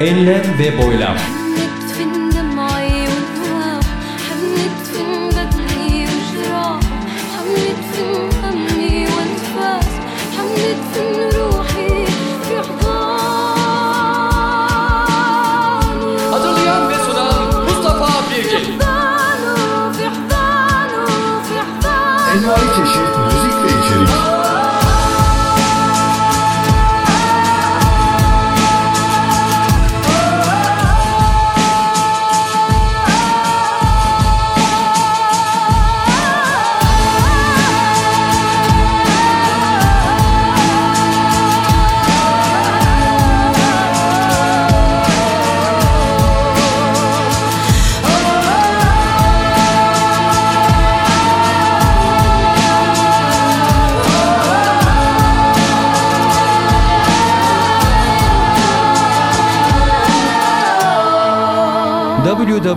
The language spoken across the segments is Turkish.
Enlem ve boylam.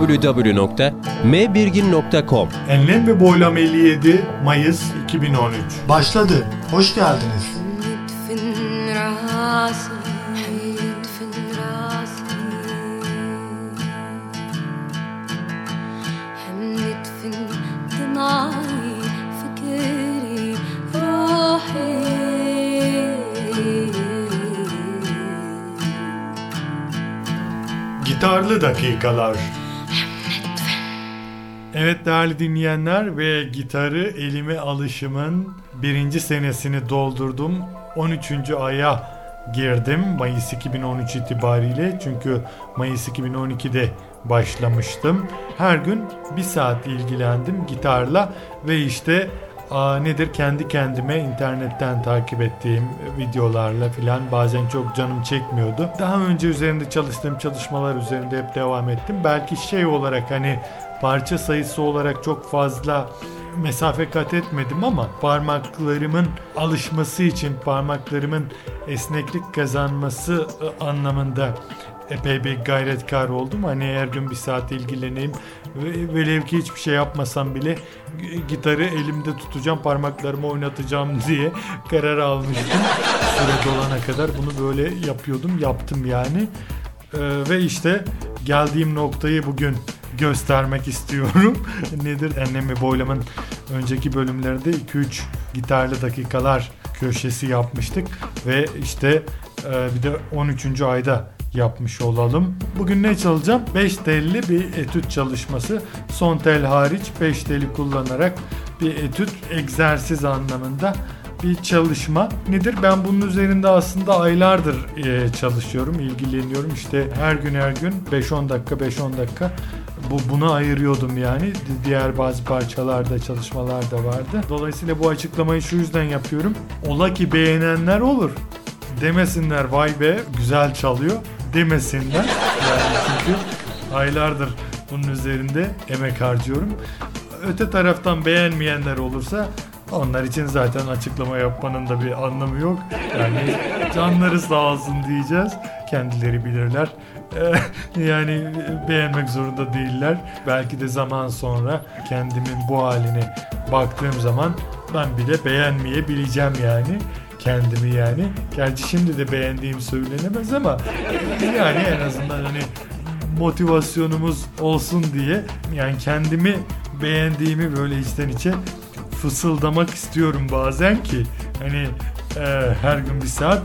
www.mbirgin.com Enlem ve Boylam 57 Mayıs 2013 Başladı. Hoş geldiniz. Gitarlı dakikalar. Evet değerli dinleyenler ve gitarı elime alışımın birinci senesini doldurdum. 13. aya girdim Mayıs 2013 itibariyle. Çünkü Mayıs 2012'de başlamıştım. Her gün bir saat ilgilendim gitarla ve işte aa, nedir kendi kendime internetten takip ettiğim videolarla filan bazen çok canım çekmiyordu. Daha önce üzerinde çalıştığım çalışmalar üzerinde hep devam ettim. Belki şey olarak hani parça sayısı olarak çok fazla mesafe kat etmedim ama parmaklarımın alışması için parmaklarımın esneklik kazanması e, anlamında epey bir gayretkar oldum. Hani her gün bir saat ilgileneyim. Ve- Velev ki hiçbir şey yapmasam bile gitarı elimde tutacağım, parmaklarımı oynatacağım diye karar almıştım. Süre dolana kadar bunu böyle yapıyordum, yaptım yani. Ee, ve işte geldiğim noktayı bugün göstermek istiyorum. Nedir? Ennemi Boylam'ın önceki bölümlerinde 2-3 gitarlı dakikalar köşesi yapmıştık ve işte e, bir de 13. ayda yapmış olalım. Bugün ne çalacağım? 5 telli bir etüt çalışması. Son tel hariç 5 teli kullanarak bir etüt egzersiz anlamında bir çalışma. Nedir? Ben bunun üzerinde aslında aylardır e, çalışıyorum, ilgileniyorum. İşte her gün her gün 5-10 dakika 5-10 dakika bu buna ayırıyordum yani. Di- Diğer bazı parçalarda, çalışmalar da vardı. Dolayısıyla bu açıklamayı şu yüzden yapıyorum. Ola ki beğenenler olur. Demesinler vay be güzel çalıyor demesinler. Yani çünkü aylardır bunun üzerinde emek harcıyorum. Öte taraftan beğenmeyenler olursa onlar için zaten açıklama yapmanın da bir anlamı yok. Yani canları sağ olsun diyeceğiz. Kendileri bilirler. Ee, yani beğenmek zorunda değiller. Belki de zaman sonra kendimin bu haline baktığım zaman ben bile beğenmeyebileceğim yani kendimi yani. Gerçi şimdi de beğendiğim söylenemez ama yani en azından hani motivasyonumuz olsun diye yani kendimi beğendiğimi böyle içten içe fısıldamak istiyorum bazen ki hani e, her gün bir saat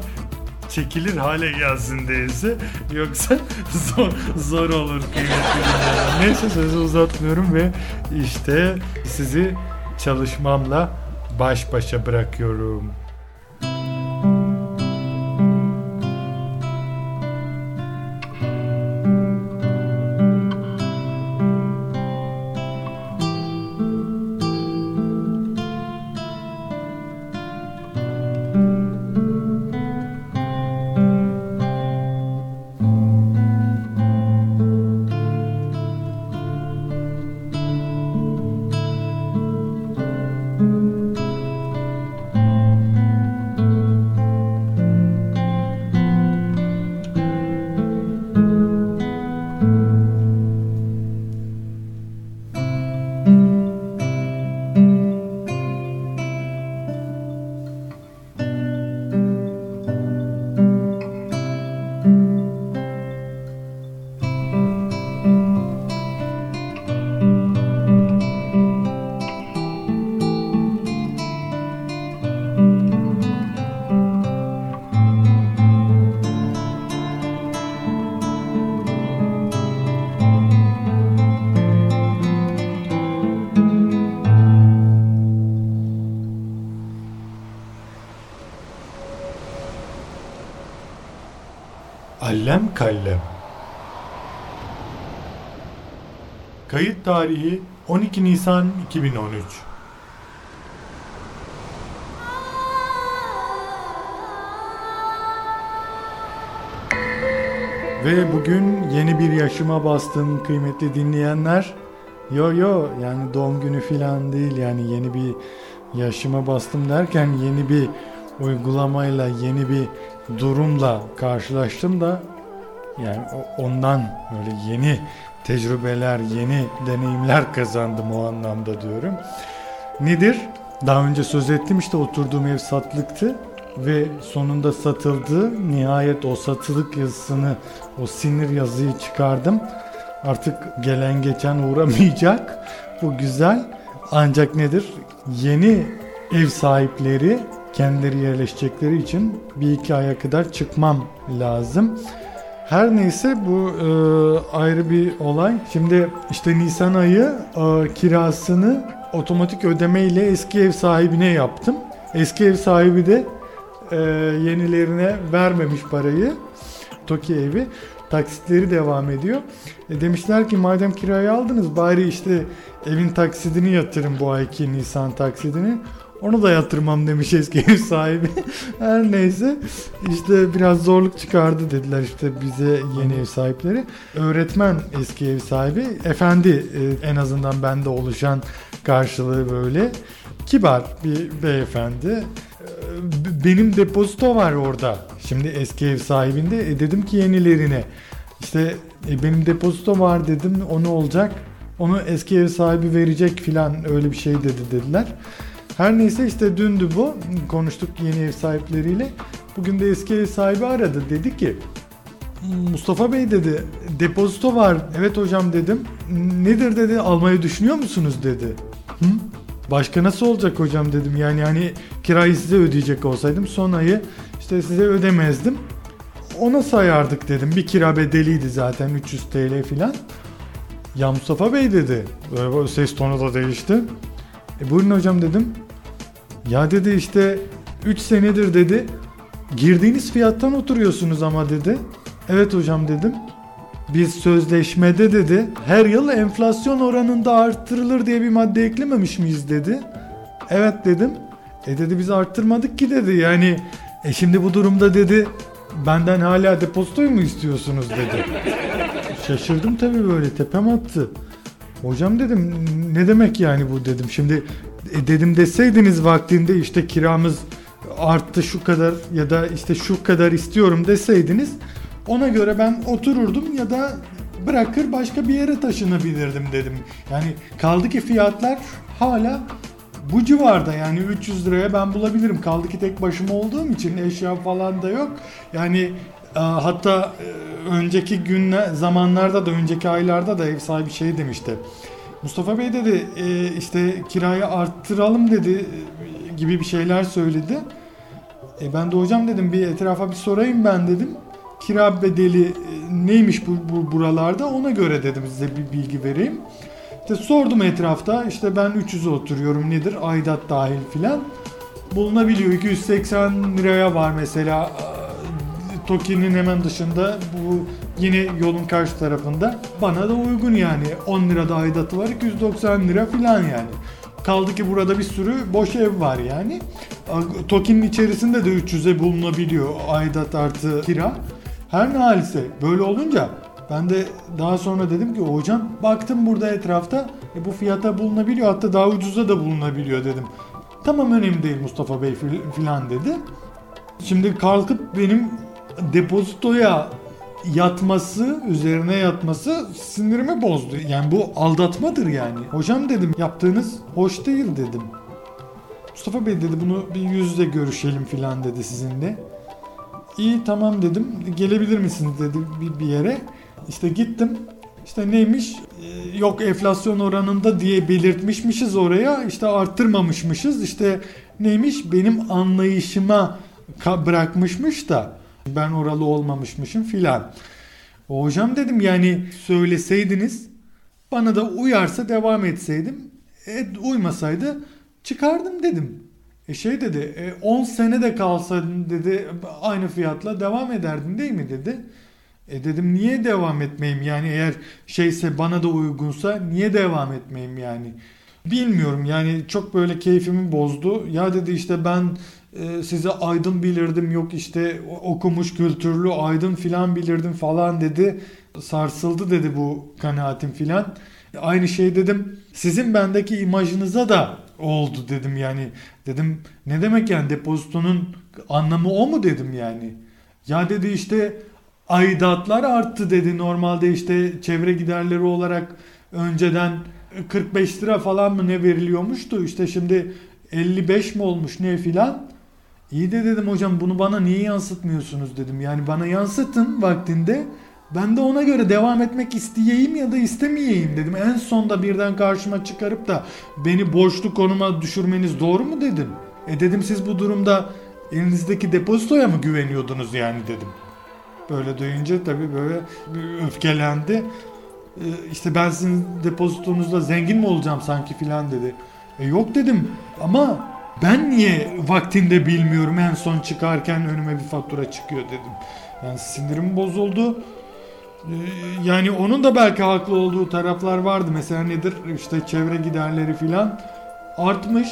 çekilir hale gelsin değilse yoksa zor, zor olur kıymetli. Neyse sözü uzatmıyorum ve işte sizi çalışmamla baş başa bırakıyorum. Allem kallem. Kayıt tarihi 12 Nisan 2013. Ve bugün yeni bir yaşıma bastım kıymetli dinleyenler. Yo yo yani doğum günü falan değil yani yeni bir yaşıma bastım derken yeni bir uygulamayla yeni bir durumla karşılaştım da yani ondan böyle yeni tecrübeler, yeni deneyimler kazandım o anlamda diyorum. Nedir? Daha önce söz ettim işte oturduğum ev satlıktı ve sonunda satıldı. Nihayet o satılık yazısını, o sinir yazıyı çıkardım. Artık gelen geçen uğramayacak. Bu güzel. Ancak nedir? Yeni ev sahipleri kendileri yerleşecekleri için bir iki aya kadar çıkmam lazım. Her neyse bu e, ayrı bir olay. Şimdi işte Nisan ayı e, kirasını otomatik ödeme ile eski ev sahibine yaptım. Eski ev sahibi de e, yenilerine vermemiş parayı. Toki evi. Taksitleri devam ediyor. E, demişler ki madem kirayı aldınız bari işte evin taksidini yatırın bu ayki Nisan taksidini. Onu da yatırmam demiş eski ev sahibi. Her neyse işte biraz zorluk çıkardı dediler işte bize yeni ev sahipleri. Öğretmen eski ev sahibi. Efendi e, en azından bende oluşan karşılığı böyle. Kibar bir beyefendi. E, Benim depozito var orada. Şimdi eski ev sahibinde e, dedim ki yenilerine. İşte e, benim depozito var dedim o ne olacak? Onu eski ev sahibi verecek filan öyle bir şey dedi dediler. Her neyse işte dündü bu. Konuştuk yeni ev sahipleriyle. Bugün de eski ev sahibi aradı. Dedi ki Mustafa Bey dedi depozito var. Evet hocam dedim. Nedir dedi almayı düşünüyor musunuz dedi. Hı? Başka nasıl olacak hocam dedim. Yani hani kirayı size ödeyecek olsaydım son ayı işte size ödemezdim. Ona sayardık dedim. Bir kira bedeliydi zaten 300 TL filan. Ya Mustafa Bey dedi. Böyle ses tonu da değişti. E buyurun hocam dedim. Ya dedi işte 3 senedir dedi. Girdiğiniz fiyattan oturuyorsunuz ama dedi. Evet hocam dedim. Biz sözleşmede dedi her yıl enflasyon oranında arttırılır diye bir madde eklememiş miyiz dedi. Evet dedim. E dedi biz arttırmadık ki dedi. Yani e şimdi bu durumda dedi benden hala depozitoyu mu istiyorsunuz dedi. Şaşırdım tabii böyle tepem attı. Hocam dedim ne demek yani bu dedim. Şimdi e, dedim deseydiniz vaktinde işte kiramız arttı şu kadar ya da işte şu kadar istiyorum deseydiniz ona göre ben otururdum ya da bırakır başka bir yere taşınabilirdim dedim. Yani kaldı ki fiyatlar hala bu civarda yani 300 liraya ben bulabilirim. Kaldı ki tek başıma olduğum için eşya falan da yok. Yani e, hatta e, önceki günler zamanlarda da önceki aylarda da ev sahibi şey demişti. Mustafa Bey dedi e, işte kirayı arttıralım dedi e, gibi bir şeyler söyledi. E ben de hocam dedim bir etrafa bir sorayım ben dedim. Kira bedeli e, neymiş bu, bu buralarda ona göre dedim size bir bilgi vereyim. İşte sordum etrafta işte ben 300 oturuyorum nedir aidat dahil filan. Bulunabiliyor 280 liraya var mesela Toki'nin hemen dışında bu yine yolun karşı tarafında bana da uygun yani 10 lira da aidatı var 290 lira filan yani. Kaldı ki burada bir sürü boş ev var yani. Toki'nin içerisinde de 300'e bulunabiliyor aidat artı kira. Her ne halise böyle olunca ben de daha sonra dedim ki hocam baktım burada etrafta e, bu fiyata bulunabiliyor hatta daha ucuza da bulunabiliyor dedim. Tamam önemli değil Mustafa Bey fil- filan dedi. Şimdi kalkıp benim depozitoya yatması, üzerine yatması sinirimi bozdu. Yani bu aldatmadır yani. Hocam dedim yaptığınız hoş değil dedim. Mustafa Bey dedi bunu bir yüzle görüşelim filan dedi sizinle. İyi tamam dedim. Gelebilir misiniz dedi bir, bir yere. İşte gittim. İşte neymiş? Ee, yok enflasyon oranında diye belirtmişmişiz oraya. İşte arttırmamışmışız. İşte neymiş? Benim anlayışıma bırakmışmış da ben oralı olmamışmışım filan. Hocam dedim yani söyleseydiniz bana da uyarsa devam etseydim. E, uymasaydı çıkardım dedim. E şey dedi e, 10 sene de kalsaydın dedi aynı fiyatla devam ederdin değil mi dedi. E dedim niye devam etmeyeyim yani eğer şeyse bana da uygunsa niye devam etmeyeyim yani. Bilmiyorum yani çok böyle keyfimi bozdu. Ya dedi işte ben e, size aydın bilirdim yok işte okumuş kültürlü aydın filan bilirdim falan dedi. Sarsıldı dedi bu kanaatim filan. Aynı şey dedim sizin bendeki imajınıza da oldu dedim yani. Dedim ne demek yani depozitonun anlamı o mu dedim yani. Ya dedi işte aidatlar arttı dedi. Normalde işte çevre giderleri olarak önceden 45 lira falan mı ne veriliyormuştu. İşte şimdi 55 mi olmuş ne filan. İyi de dedim hocam bunu bana niye yansıtmıyorsunuz dedim. Yani bana yansıtın vaktinde. Ben de ona göre devam etmek isteyeyim ya da istemeyeyim dedim. En sonda birden karşıma çıkarıp da beni borçlu konuma düşürmeniz doğru mu dedim. E dedim siz bu durumda elinizdeki depozitoya mı güveniyordunuz yani dedim. Böyle duyunca tabii böyle öfkelendi. Ee, işte ben sizin depozitonuzda zengin mi olacağım sanki filan dedi. E yok dedim ama ben niye vaktinde bilmiyorum en son çıkarken önüme bir fatura çıkıyor dedim. Yani sinirim bozuldu. Ee, Yani onun da belki haklı olduğu taraflar vardı. Mesela nedir? İşte çevre giderleri filan artmış.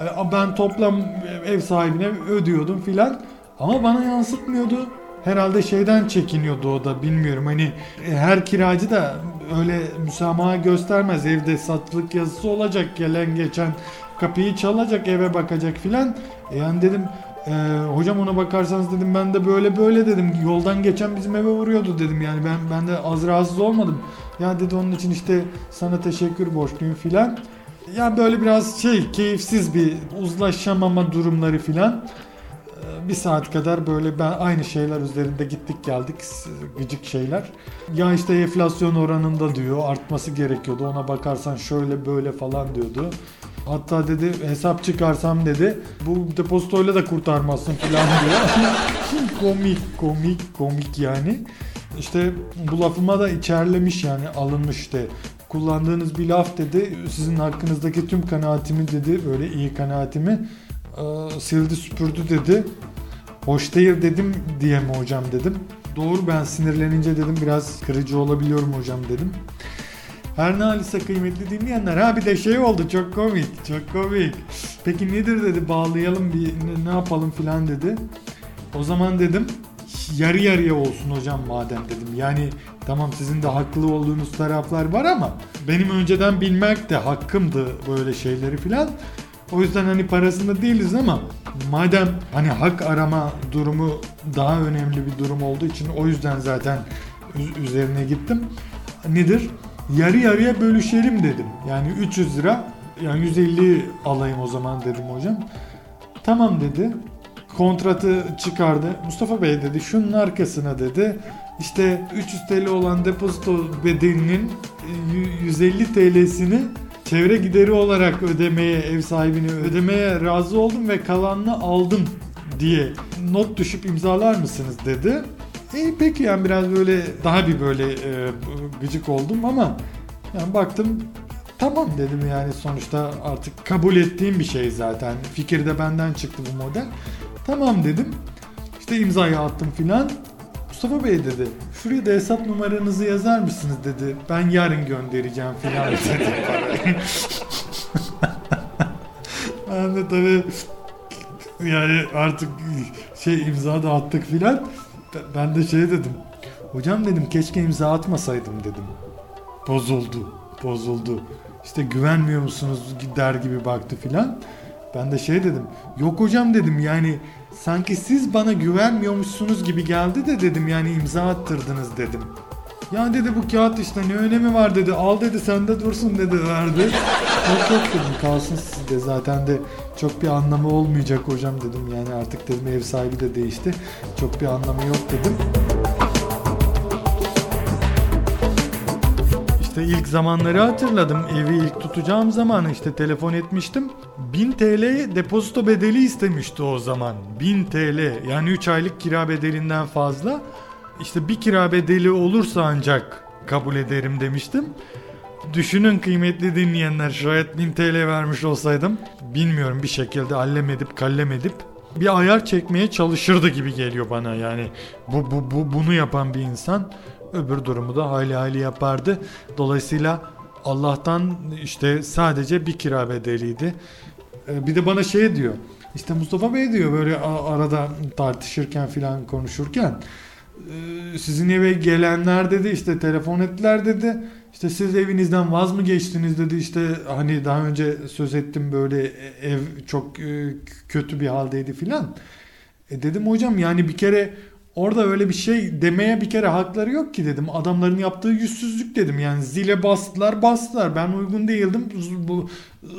E, Ben toplam ev sahibine ödüyordum filan. Ama bana yansıtmıyordu. Herhalde şeyden çekiniyordu o da bilmiyorum. Hani e, her kiracı da öyle müsamaha göstermez. Evde satılık yazısı olacak. Gelen geçen kapıyı çalacak eve bakacak filan. E Yani dedim e, hocam ona bakarsanız dedim ben de böyle böyle dedim. Yoldan geçen bizim eve vuruyordu dedim. Yani ben ben de az rahatsız olmadım. Ya dedi onun için işte sana teşekkür borçluyum filan. Ya böyle biraz şey keyifsiz bir uzlaşamama durumları filan. Ee, Bir saat kadar böyle ben aynı şeyler üzerinde gittik geldik gıcık şeyler. Ya işte enflasyon oranında diyor artması gerekiyordu ona bakarsan şöyle böyle falan diyordu. Hatta dedi hesap çıkarsam dedi bu depozitoyla da kurtarmazsın falan diyor. komik komik komik yani. İşte bu lafıma da içerlemiş yani alınmış işte. Kullandığınız bir laf dedi sizin hakkınızdaki tüm kanaatimi dedi böyle iyi kanaatimi e, sildi süpürdü dedi. Hoş değil dedim diye mi hocam dedim. Doğru ben sinirlenince dedim biraz kırıcı olabiliyorum hocam dedim. Her ne halise kıymetli dinleyenler ha bir de şey oldu çok komik çok komik. Peki nedir dedi bağlayalım bir ne, ne yapalım filan dedi. O zaman dedim yarı yarıya olsun hocam madem dedim. Yani tamam sizin de haklı olduğunuz taraflar var ama benim önceden bilmek de hakkımdı böyle şeyleri filan. O yüzden hani parasında değiliz ama madem hani hak arama durumu daha önemli bir durum olduğu için o yüzden zaten üzerine gittim. Nedir? Yarı yarıya bölüşelim dedim. Yani 300 lira yani 150 alayım o zaman dedim hocam. Tamam dedi. Kontratı çıkardı. Mustafa Bey dedi şunun arkasına dedi. İşte 300 TL olan depozito bedelinin e, y- 150 TL'sini çevre gideri olarak ödemeye, ev sahibine ödemeye razı oldum ve kalanını aldım diye not düşüp imzalar mısınız dedi. E, peki yani biraz böyle daha bir böyle e, gıcık oldum ama yani baktım tamam dedim yani sonuçta artık kabul ettiğim bir şey zaten. Fikir de benden çıktı bu model. Tamam dedim. İşte imzayı attım filan. Mustafa Bey dedi şuraya da hesap numaranızı yazar mısınız dedi. Ben yarın göndereceğim filan dedi parayı. ben de tabii yani artık şey imza da attık filan. Ben de şey dedim. Hocam dedim keşke imza atmasaydım dedim. Bozuldu. Bozuldu. İşte güvenmiyor musunuz der gibi baktı filan. Ben de şey dedim. Yok hocam dedim yani sanki siz bana güvenmiyormuşsunuz gibi geldi de dedim yani imza attırdınız dedim. Ya dedi bu kağıt işte ne önemi var dedi. Al dedi sende dursun dedi verdi. yok yok dedim kalsın sizde zaten de çok bir anlamı olmayacak hocam dedim. Yani artık dedim ev sahibi de değişti. Çok bir anlamı yok dedim. İşte ilk zamanları hatırladım. Evi ilk tutacağım zaman işte telefon etmiştim. 1000 TL depozito bedeli istemişti o zaman. 1000 TL yani 3 aylık kira bedelinden fazla. İşte bir kira bedeli olursa ancak kabul ederim demiştim. Düşünün kıymetli dinleyenler şayet 1000 TL vermiş olsaydım bilmiyorum bir şekilde allem edip kallem edip bir ayar çekmeye çalışırdı gibi geliyor bana yani bu, bu, bu bunu yapan bir insan öbür durumu da hayli hayli yapardı. Dolayısıyla Allah'tan işte sadece bir kira bedeliydi. Ee, Bir de bana şey diyor. İşte Mustafa Bey diyor böyle arada tartışırken filan konuşurken "Ee, sizin eve gelenler dedi işte telefon ettiler dedi. İşte siz evinizden vaz mı geçtiniz dedi işte hani daha önce söz ettim böyle ev çok e, kötü bir haldeydi filan. E dedim hocam yani bir kere orada öyle bir şey demeye bir kere hakları yok ki dedim. Adamların yaptığı yüzsüzlük dedim. Yani zile bastılar bastılar. Ben uygun değildim. Bu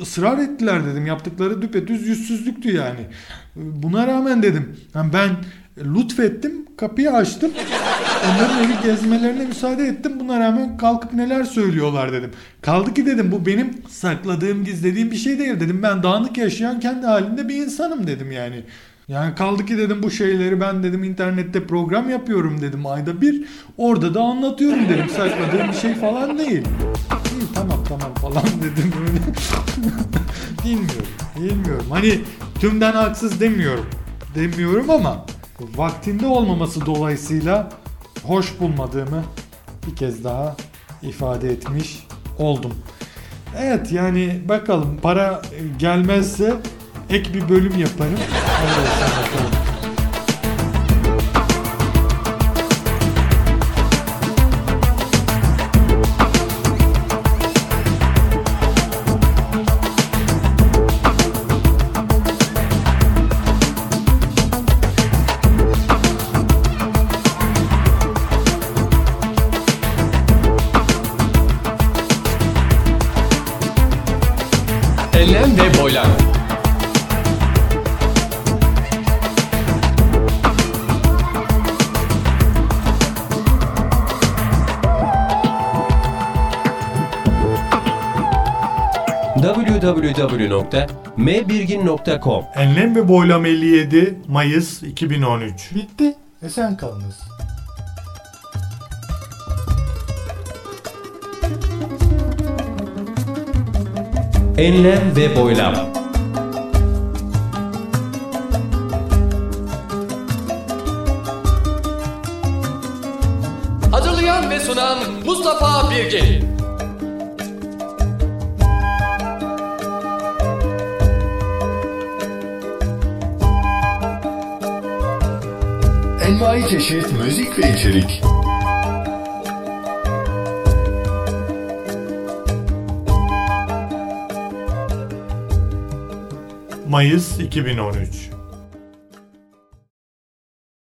ısrar ettiler dedim. Yaptıkları düpedüz yüzsüzlüktü yani. Buna rağmen dedim. Yani ben lütfettim. Kapıyı açtım. Onların evi gezmelerine müsaade ettim. Buna rağmen kalkıp neler söylüyorlar dedim. Kaldı ki dedim bu benim sakladığım gizlediğim bir şey değil dedim. Ben dağınık yaşayan kendi halinde bir insanım dedim yani. Yani kaldı ki dedim bu şeyleri ben dedim internette program yapıyorum dedim ayda bir. Orada da anlatıyorum dedim. Sakladığım bir şey falan değil. İyi tamam tamam falan dedim böyle. bilmiyorum. Bilmiyorum. Hani tümden haksız demiyorum. Demiyorum ama vaktinde olmaması dolayısıyla hoş bulmadığımı bir kez daha ifade etmiş oldum. Evet yani bakalım para gelmezse ek bir bölüm yaparım. Öyle olsun bakalım. Enlem ve boylam. www.mbirgin.com Enlem ve Boylam 57 Mayıs 2013. Bitti. Esen kalınız. Enlem ve boylam. Hazırlayan ve sunan Mustafa Birgin. Envai çeşit müzik ve içerik. Mayıs 2013.